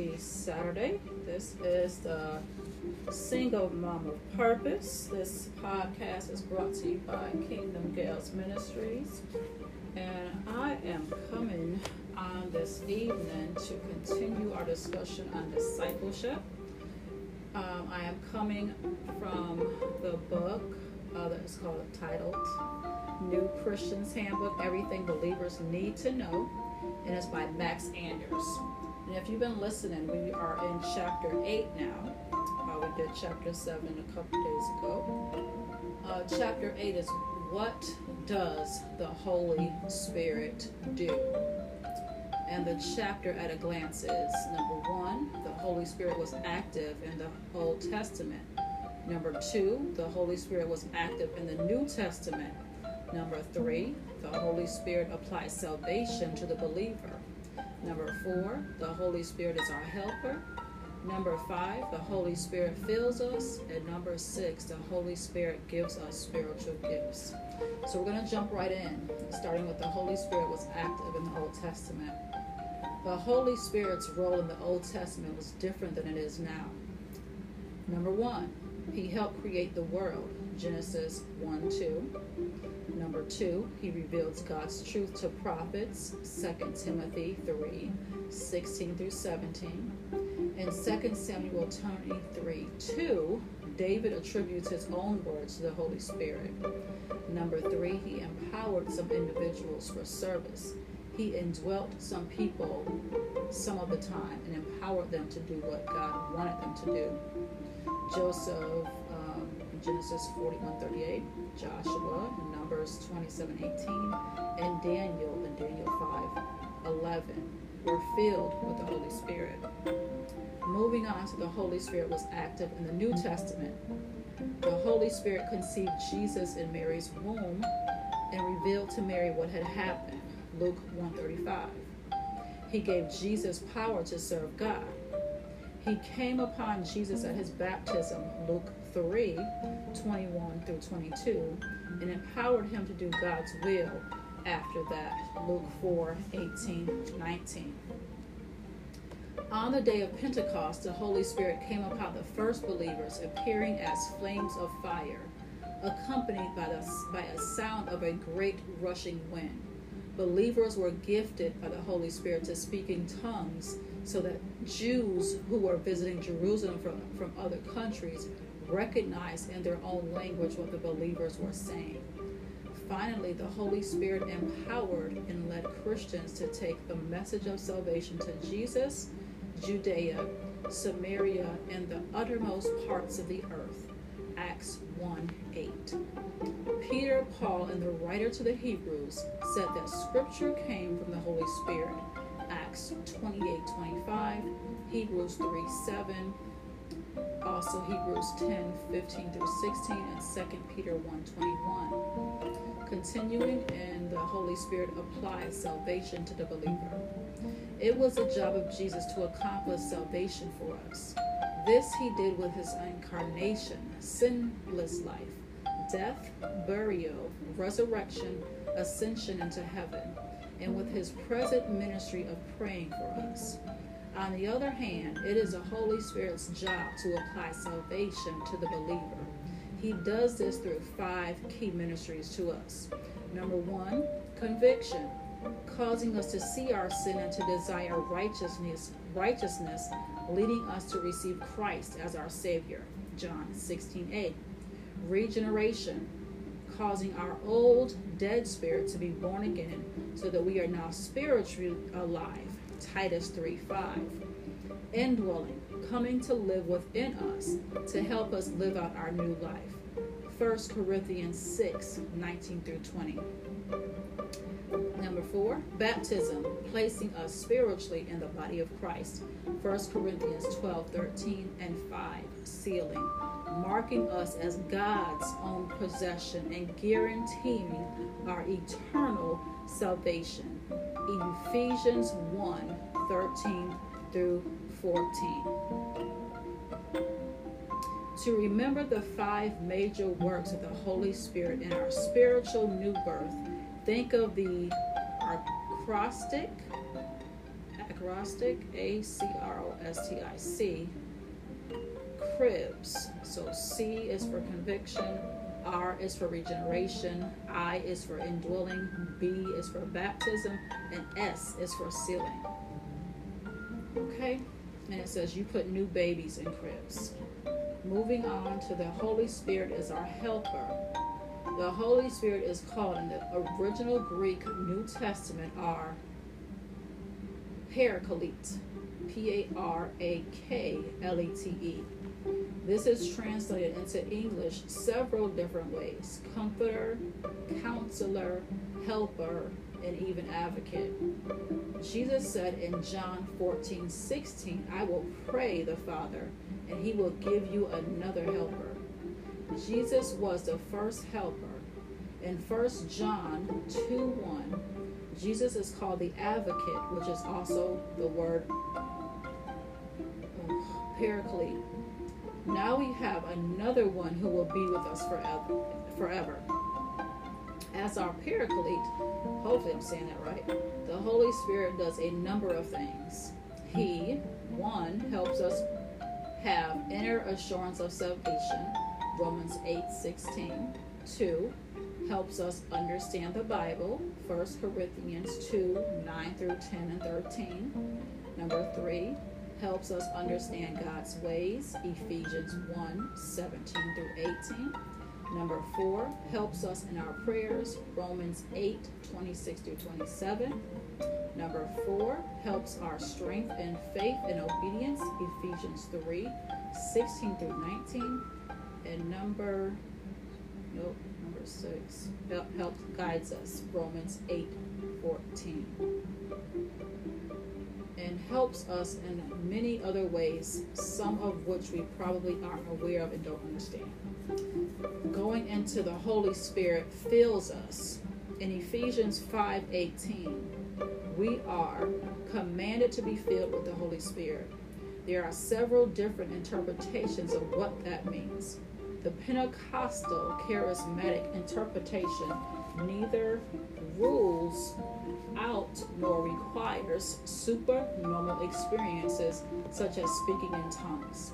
Happy Saturday. This is the Single Mom of Purpose. This podcast is brought to you by Kingdom Gales Ministries. And I am coming on this evening to continue our discussion on discipleship. Um, I am coming from the book uh, that is called titled New Christian's Handbook Everything Believers Need to Know, and it's by Max Anders. And if you've been listening, we are in chapter 8 now. Uh, we did chapter 7 a couple days ago. Uh, chapter 8 is What Does the Holy Spirit Do? And the chapter at a glance is number one, the Holy Spirit was active in the Old Testament. Number two, the Holy Spirit was active in the New Testament. Number three, the Holy Spirit applies salvation to the believer. Number four, the Holy Spirit is our helper. Number five, the Holy Spirit fills us. And number six, the Holy Spirit gives us spiritual gifts. So we're going to jump right in, starting with the Holy Spirit was active in the Old Testament. The Holy Spirit's role in the Old Testament was different than it is now. Number one, he helped create the world, Genesis 1 2. Number two, he reveals God's truth to prophets, 2 Timothy 3 16 through 17. In 2 Samuel 23 2, David attributes his own words to the Holy Spirit. Number three, he empowered some individuals for service. He indwelt some people some of the time and empowered them to do what God wanted them to do. Joseph, Genesis 41 38, Joshua, Numbers 27:18, and Daniel in Daniel 5:11 were filled with the Holy Spirit. Moving on to the Holy Spirit was active in the New Testament. The Holy Spirit conceived Jesus in Mary's womb and revealed to Mary what had happened. Luke 135. He gave Jesus power to serve God. He came upon Jesus at his baptism, Luke 3 21 through 22, and empowered him to do God's will after that, Luke 4 18 19. On the day of Pentecost, the Holy Spirit came upon the first believers, appearing as flames of fire, accompanied by, the, by a sound of a great rushing wind. Believers were gifted by the Holy Spirit to speak in tongues so that Jews who were visiting Jerusalem from, from other countries recognized in their own language what the believers were saying. Finally, the Holy Spirit empowered and led Christians to take the message of salvation to Jesus, Judea, Samaria, and the uttermost parts of the earth. Acts 1 8. Peter, Paul, and the writer to the Hebrews said that scripture came from the Holy Spirit. Acts 28 25, Hebrews 3 7, also Hebrews 10 15 through 16, and 2 Peter 1 21. Continuing, and the Holy Spirit applies salvation to the believer. It was the job of Jesus to accomplish salvation for us. This he did with his incarnation, sinless life, death, burial, resurrection, ascension into heaven, and with his present ministry of praying for us. On the other hand, it is the Holy Spirit's job to apply salvation to the believer. He does this through five key ministries to us. Number one, conviction, causing us to see our sin and to desire righteousness, righteousness, leading us to receive Christ as our Savior. John 16 8. Regeneration, causing our old dead spirit to be born again so that we are now spiritually alive. Titus 3 5. Indwelling, coming to live within us to help us live out our new life. 1 Corinthians 6 19 through 20. Number four, baptism, placing us spiritually in the body of Christ. 1 Corinthians 12 13 and 5. Sealing, marking us as God's own possession and guaranteeing our eternal salvation. Ephesians 1 13 through 14. To remember the five major works of the Holy Spirit in our spiritual new birth, think of the acrostic, acrostic A C R O S T I C. Cribs. So C is for conviction, R is for regeneration, I is for indwelling, B is for baptism, and S is for sealing. Okay? And it says you put new babies in cribs. Moving on to the Holy Spirit is our helper. The Holy Spirit is called in the original Greek New Testament are Paraclete. P A R A K L E T E. This is translated into English several different ways comforter, counselor, helper, and even advocate. Jesus said in John 14 16, I will pray the Father, and he will give you another helper. Jesus was the first helper. In 1 John 2 1, Jesus is called the advocate, which is also the word oh, paraclete. Now we have another one who will be with us forever. forever. As our paraclete, hopefully I'm saying that right, the Holy Spirit does a number of things. He, one, helps us have inner assurance of salvation, Romans 8 16. Two, helps us understand the Bible, 1 Corinthians 2 9 through 10 and 13. Number three, helps us understand God's ways, Ephesians 1 17 through 18. Number four, helps us in our prayers, Romans 8 26 through 27. Number four, helps our strength in faith and obedience, Ephesians 3 16 through 19. And number, nope, number six, help, help guides us, Romans 8 14 and helps us in many other ways, some of which we probably aren't aware of and don't understand. Going into the Holy Spirit fills us. In Ephesians 5:18, we are commanded to be filled with the Holy Spirit. There are several different interpretations of what that means. The Pentecostal charismatic interpretation neither rules out nor requires supernormal experiences such as speaking in tongues.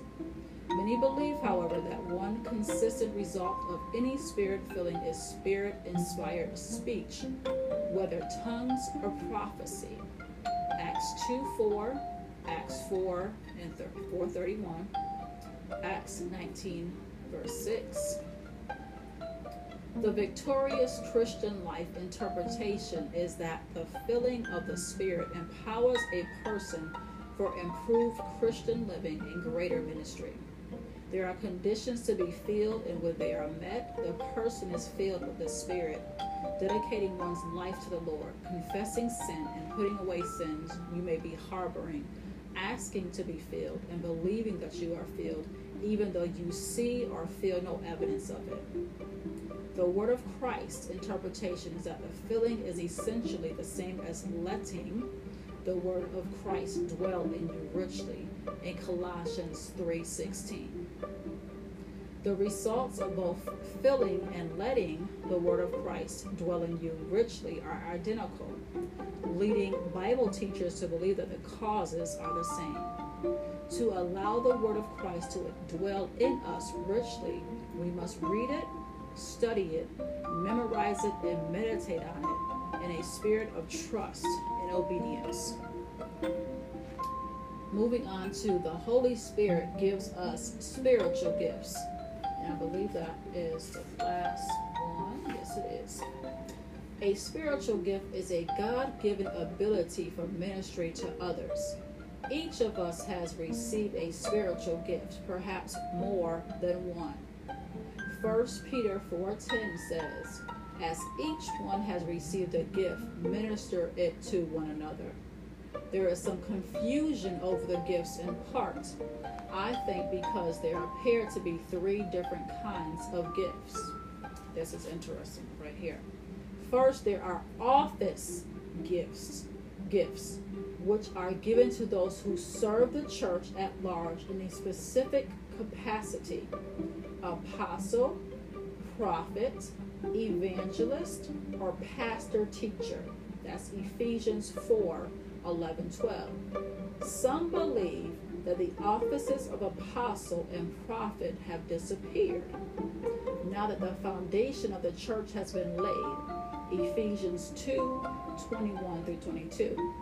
Many believe, however, that one consistent result of any spirit filling is spirit inspired speech, whether tongues or prophecy. Acts 2 4, Acts 4 and 431, Acts 19, verse 6. The victorious Christian life interpretation is that the filling of the Spirit empowers a person for improved Christian living and greater ministry. There are conditions to be filled, and when they are met, the person is filled with the Spirit, dedicating one's life to the Lord, confessing sin and putting away sins you may be harboring, asking to be filled, and believing that you are filled, even though you see or feel no evidence of it. The word of Christ interpretation is that the filling is essentially the same as letting the word of Christ dwell in you richly in Colossians 3:16. The results of both filling and letting the word of Christ dwell in you richly are identical, leading Bible teachers to believe that the causes are the same. To allow the word of Christ to dwell in us richly, we must read it study it, memorize it, and meditate on it in a spirit of trust and obedience. Moving on to the Holy Spirit gives us spiritual gifts. And I believe that is the last one. Yes, it is. A spiritual gift is a God given ability for ministry to others. Each of us has received a spiritual gift, perhaps more than one. 1 Peter 4:10 says, "As each one has received a gift, minister it to one another." There is some confusion over the gifts in part. I think because there appear to be three different kinds of gifts. This is interesting right here. First, there are office gifts, gifts, which are given to those who serve the church at large in a specific capacity apostle, prophet, evangelist, or pastor teacher. That's Ephesians 4 11 12. Some believe that the offices of apostle and prophet have disappeared now that the foundation of the church has been laid. Ephesians 2 21 through 22.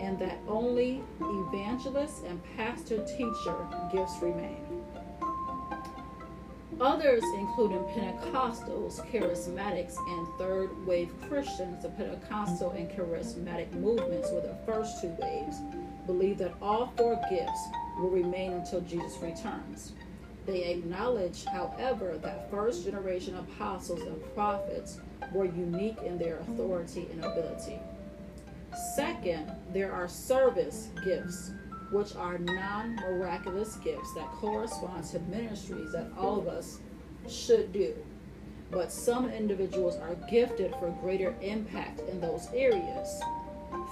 And that only evangelist and pastor teacher gifts remain. Others, including Pentecostals, Charismatics, and Third Wave Christians, the Pentecostal and Charismatic movements were the first two waves, believe that all four gifts will remain until Jesus returns. They acknowledge, however, that first generation apostles and prophets were unique in their authority and ability. Second, there are service gifts which are non miraculous gifts that correspond to ministries that all of us should do. But some individuals are gifted for greater impact in those areas.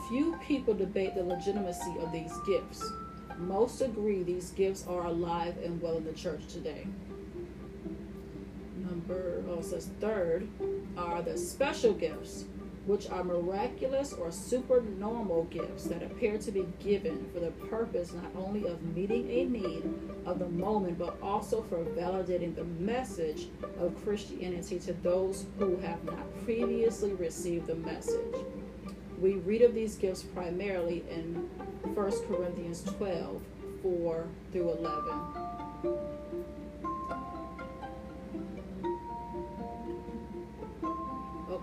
Few people debate the legitimacy of these gifts. Most agree these gifts are alive and well in the church today. Number, oh, says third, are the special gifts which are miraculous or supernormal gifts that appear to be given for the purpose not only of meeting a need of the moment, but also for validating the message of Christianity to those who have not previously received the message. We read of these gifts primarily in 1 Corinthians 12 4 through 11.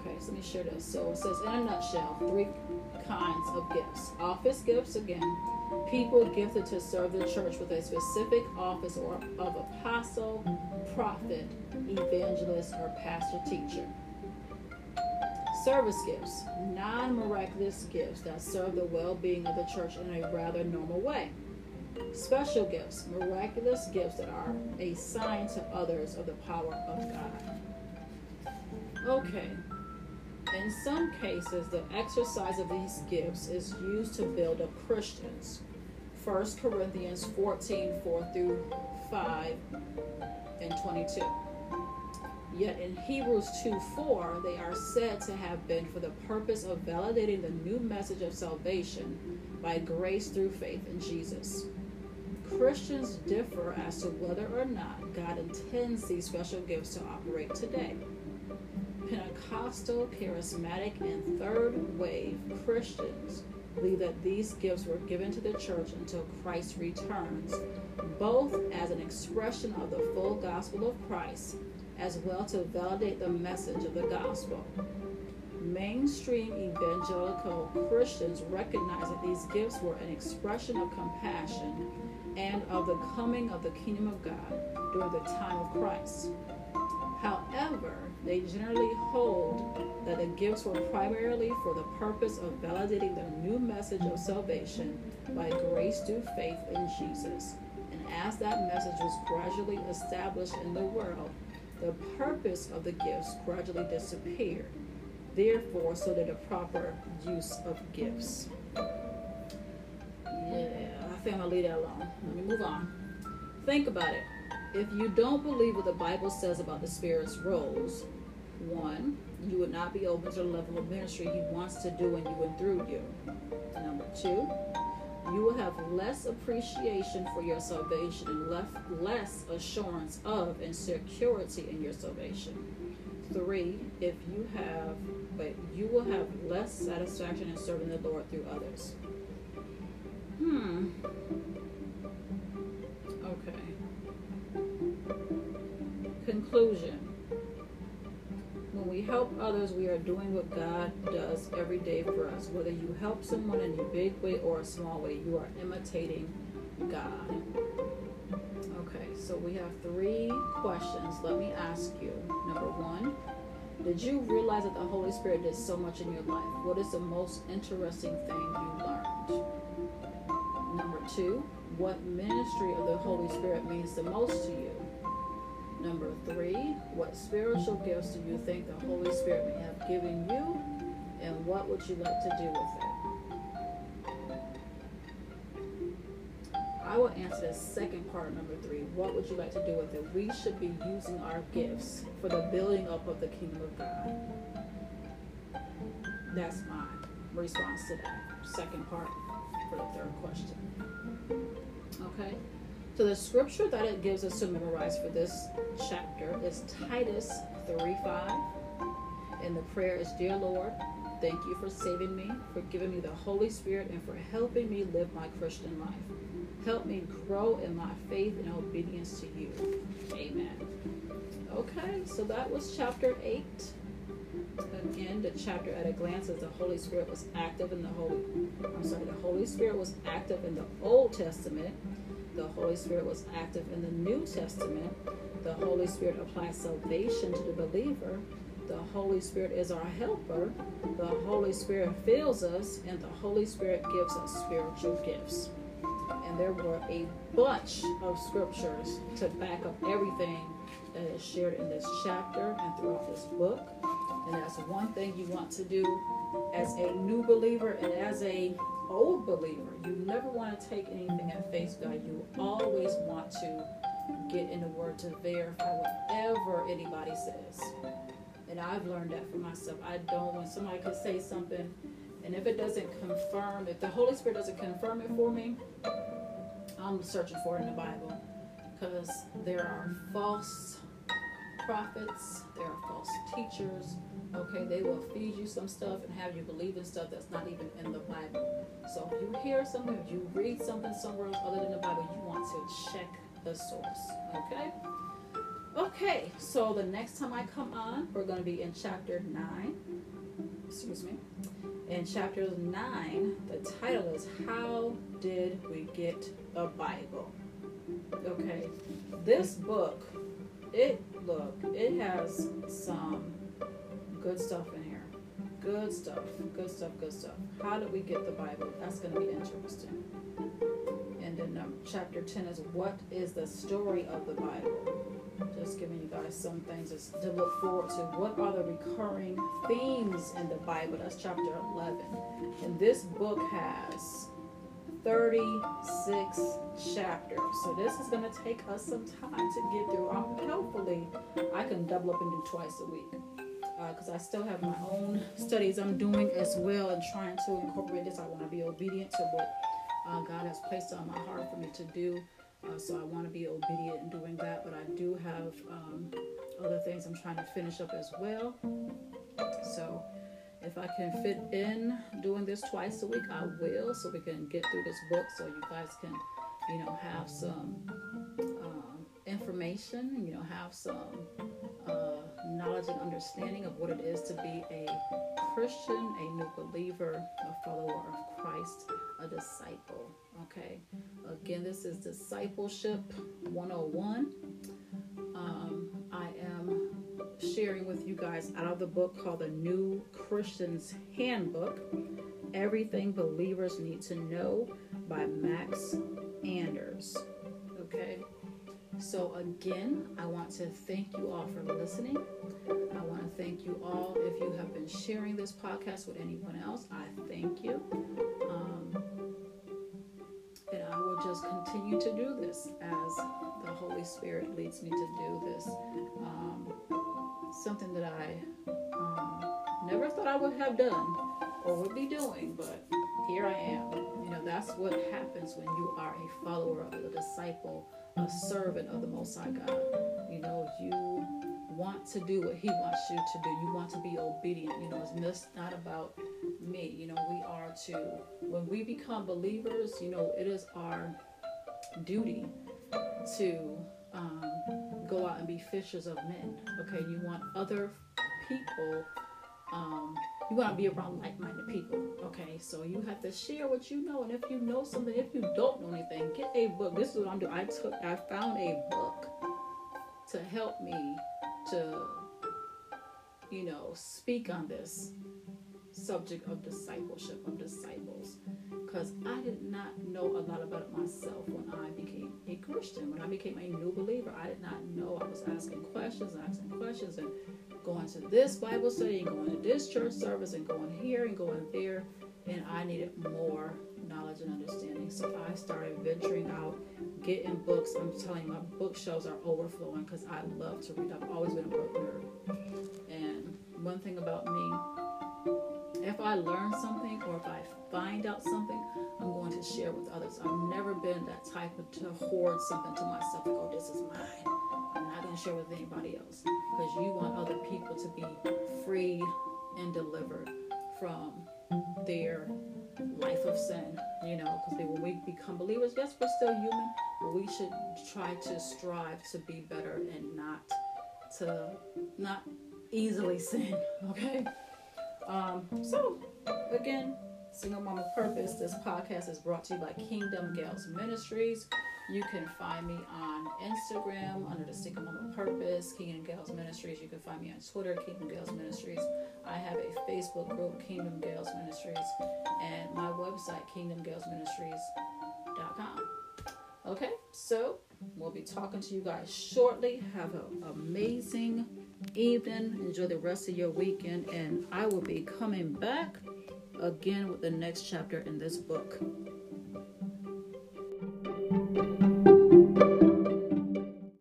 Okay, so let me share this. So it says, in a nutshell, three kinds of gifts. Office gifts, again, people gifted to serve the church with a specific office or of apostle, prophet, evangelist, or pastor teacher. Service gifts, non miraculous gifts that serve the well being of the church in a rather normal way. Special gifts, miraculous gifts that are a sign to others of the power of God. Okay, in some cases, the exercise of these gifts is used to build up Christians. 1 Corinthians 14 4 through 5 and 22. Yet in Hebrews 2 4, they are said to have been for the purpose of validating the new message of salvation by grace through faith in Jesus. Christians differ as to whether or not God intends these special gifts to operate today. Pentecostal, charismatic, and third wave Christians believe that these gifts were given to the church until Christ returns, both as an expression of the full gospel of Christ as well to validate the message of the gospel. Mainstream evangelical Christians recognize that these gifts were an expression of compassion and of the coming of the kingdom of God during the time of Christ. However, they generally hold that the gifts were primarily for the purpose of validating the new message of salvation by grace through faith in Jesus. And as that message was gradually established in the world, the purpose of the gifts gradually disappeared. Therefore, so did the proper use of gifts. Yeah, I think I'll leave that alone. Let me move on. Think about it. If you don't believe what the Bible says about the Spirit's roles, one, you would not be open to the level of ministry He wants to do in you and through you. Number two, you will have less appreciation for your salvation and less, less assurance of and security in your salvation. Three, if you have, but you will have less satisfaction in serving the Lord through others. Hmm. Okay. Conclusion. We help others, we are doing what God does every day for us. Whether you help someone in a big way or a small way, you are imitating God. Okay, so we have three questions. Let me ask you. Number one, did you realize that the Holy Spirit did so much in your life? What is the most interesting thing you learned? Number two, what ministry of the Holy Spirit means the most to you? Number three, what spiritual gifts do you think the Holy Spirit may have given you, and what would you like to do with it? I will answer the second part number three. What would you like to do with it? We should be using our gifts for the building up of the kingdom of God. That's my response to that second part. for the third question. Okay? So the scripture that it gives us to memorize for this chapter is Titus 3 5. And the prayer is Dear Lord, thank you for saving me, for giving me the Holy Spirit, and for helping me live my Christian life. Help me grow in my faith and obedience to you. Amen. Okay, so that was chapter 8. Again, the chapter at a glance is the Holy Spirit was active in the Holy I'm sorry, the Holy Spirit was active in the Old Testament. The Holy Spirit was active in the New Testament. The Holy Spirit applies salvation to the believer. The Holy Spirit is our helper. The Holy Spirit fills us, and the Holy Spirit gives us spiritual gifts. And there were a bunch of scriptures to back up everything that is shared in this chapter and throughout this book. And that's one thing you want to do as a new believer and as a old believer. You never want to take anything at face value. You always want to get in the word to verify whatever anybody says. And I've learned that for myself. I don't when somebody could say something and if it doesn't confirm, if the Holy Spirit doesn't confirm it for me, I'm searching for it in the Bible. Because there are false prophets, there are false teachers. Okay, they will feed you some stuff and have you believe in stuff that's not even in the Bible. So if you hear something, if you read something somewhere else other than the Bible, you want to check the source. Okay? Okay, so the next time I come on, we're going to be in chapter 9. Excuse me. In chapter 9, the title is How Did We Get a Bible? Okay, this book, it look, it has some good stuff in here. Good stuff, good stuff, good stuff. How did we get the Bible? That's going to be interesting. And then um, chapter 10 is what is the story of the Bible? Just giving you guys some things to look forward to. What are the recurring themes in the Bible? That's chapter 11. And this book has 36 chapters. So this is going to take us some time to get through. Um, hopefully, I can double up and do twice a week because uh, I still have my own studies I'm doing as well and trying to incorporate this. I want to be obedient to what uh, God has placed on my heart for me to do. Uh, so I want to be obedient in doing that, but I do have um, other things I'm trying to finish up as well. So if I can fit in doing this twice a week, I will, so we can get through this book, so you guys can, you know, have some um, information, you know, have some uh, knowledge and understanding of what it is to be a Christian, a new believer, a follower of Christ, a disciple. Okay, again, this is Discipleship 101. Um, I sharing with you guys out of the book called The New Christian's Handbook Everything Believers Need to Know by Max Anders. Okay, so again, I want to thank you all for listening. I want to thank you all if you have been sharing this podcast with anyone else. I thank you. Um, and I will just continue to do this as the Holy Spirit leads me to do this. Um, something that I um, never thought I would have done or would be doing, but here I am. You know, that's what happens when you are a follower of a disciple, a servant of the Most High God. You know, you want to do what He wants you to do. You want to be obedient. You know, it's not about me. You know, we are to, when we become believers, you know, it is our duty to um, go out and be fishers of men. Okay, you want other people. Um, you want to be around like-minded people. Okay, so you have to share what you know, and if you know something, if you don't know anything, get a book. This is what I'm doing. I took, I found a book to help me to, you know, speak on this subject of discipleship of disciples because I did not know a lot about it myself when I became a Christian. When I became a new believer, I did not know. I was asking questions asking questions and going to this Bible study and going to this church service and going here and going there. And I needed more knowledge and understanding. So I started venturing out, getting books. I'm telling you, my bookshelves are overflowing because I love to read. I've always been a book nerd. And one thing about me, if I learn something or if I find out something, I'm going to share with others. I've never been that type of to hoard something to myself, like, oh, this is mine. I'm not going to share with anybody else because you want other people to be free and delivered from their life of sin, you know, because when we become believers, yes, we're still human, but we should try to strive to be better and not to not easily sin, okay? Um, so again, Single Mama Purpose, this podcast is brought to you by Kingdom Gals Ministries. You can find me on Instagram under the Single Mama Purpose, Kingdom Gals Ministries. You can find me on Twitter, Kingdom Gals Ministries. I have a Facebook group, Kingdom Gals Ministries, and my website, kingdomgalesministries.com. Okay, so we'll be talking to you guys shortly. Have an amazing evening. Enjoy the rest of your weekend, and I will be coming back again with the next chapter in this book.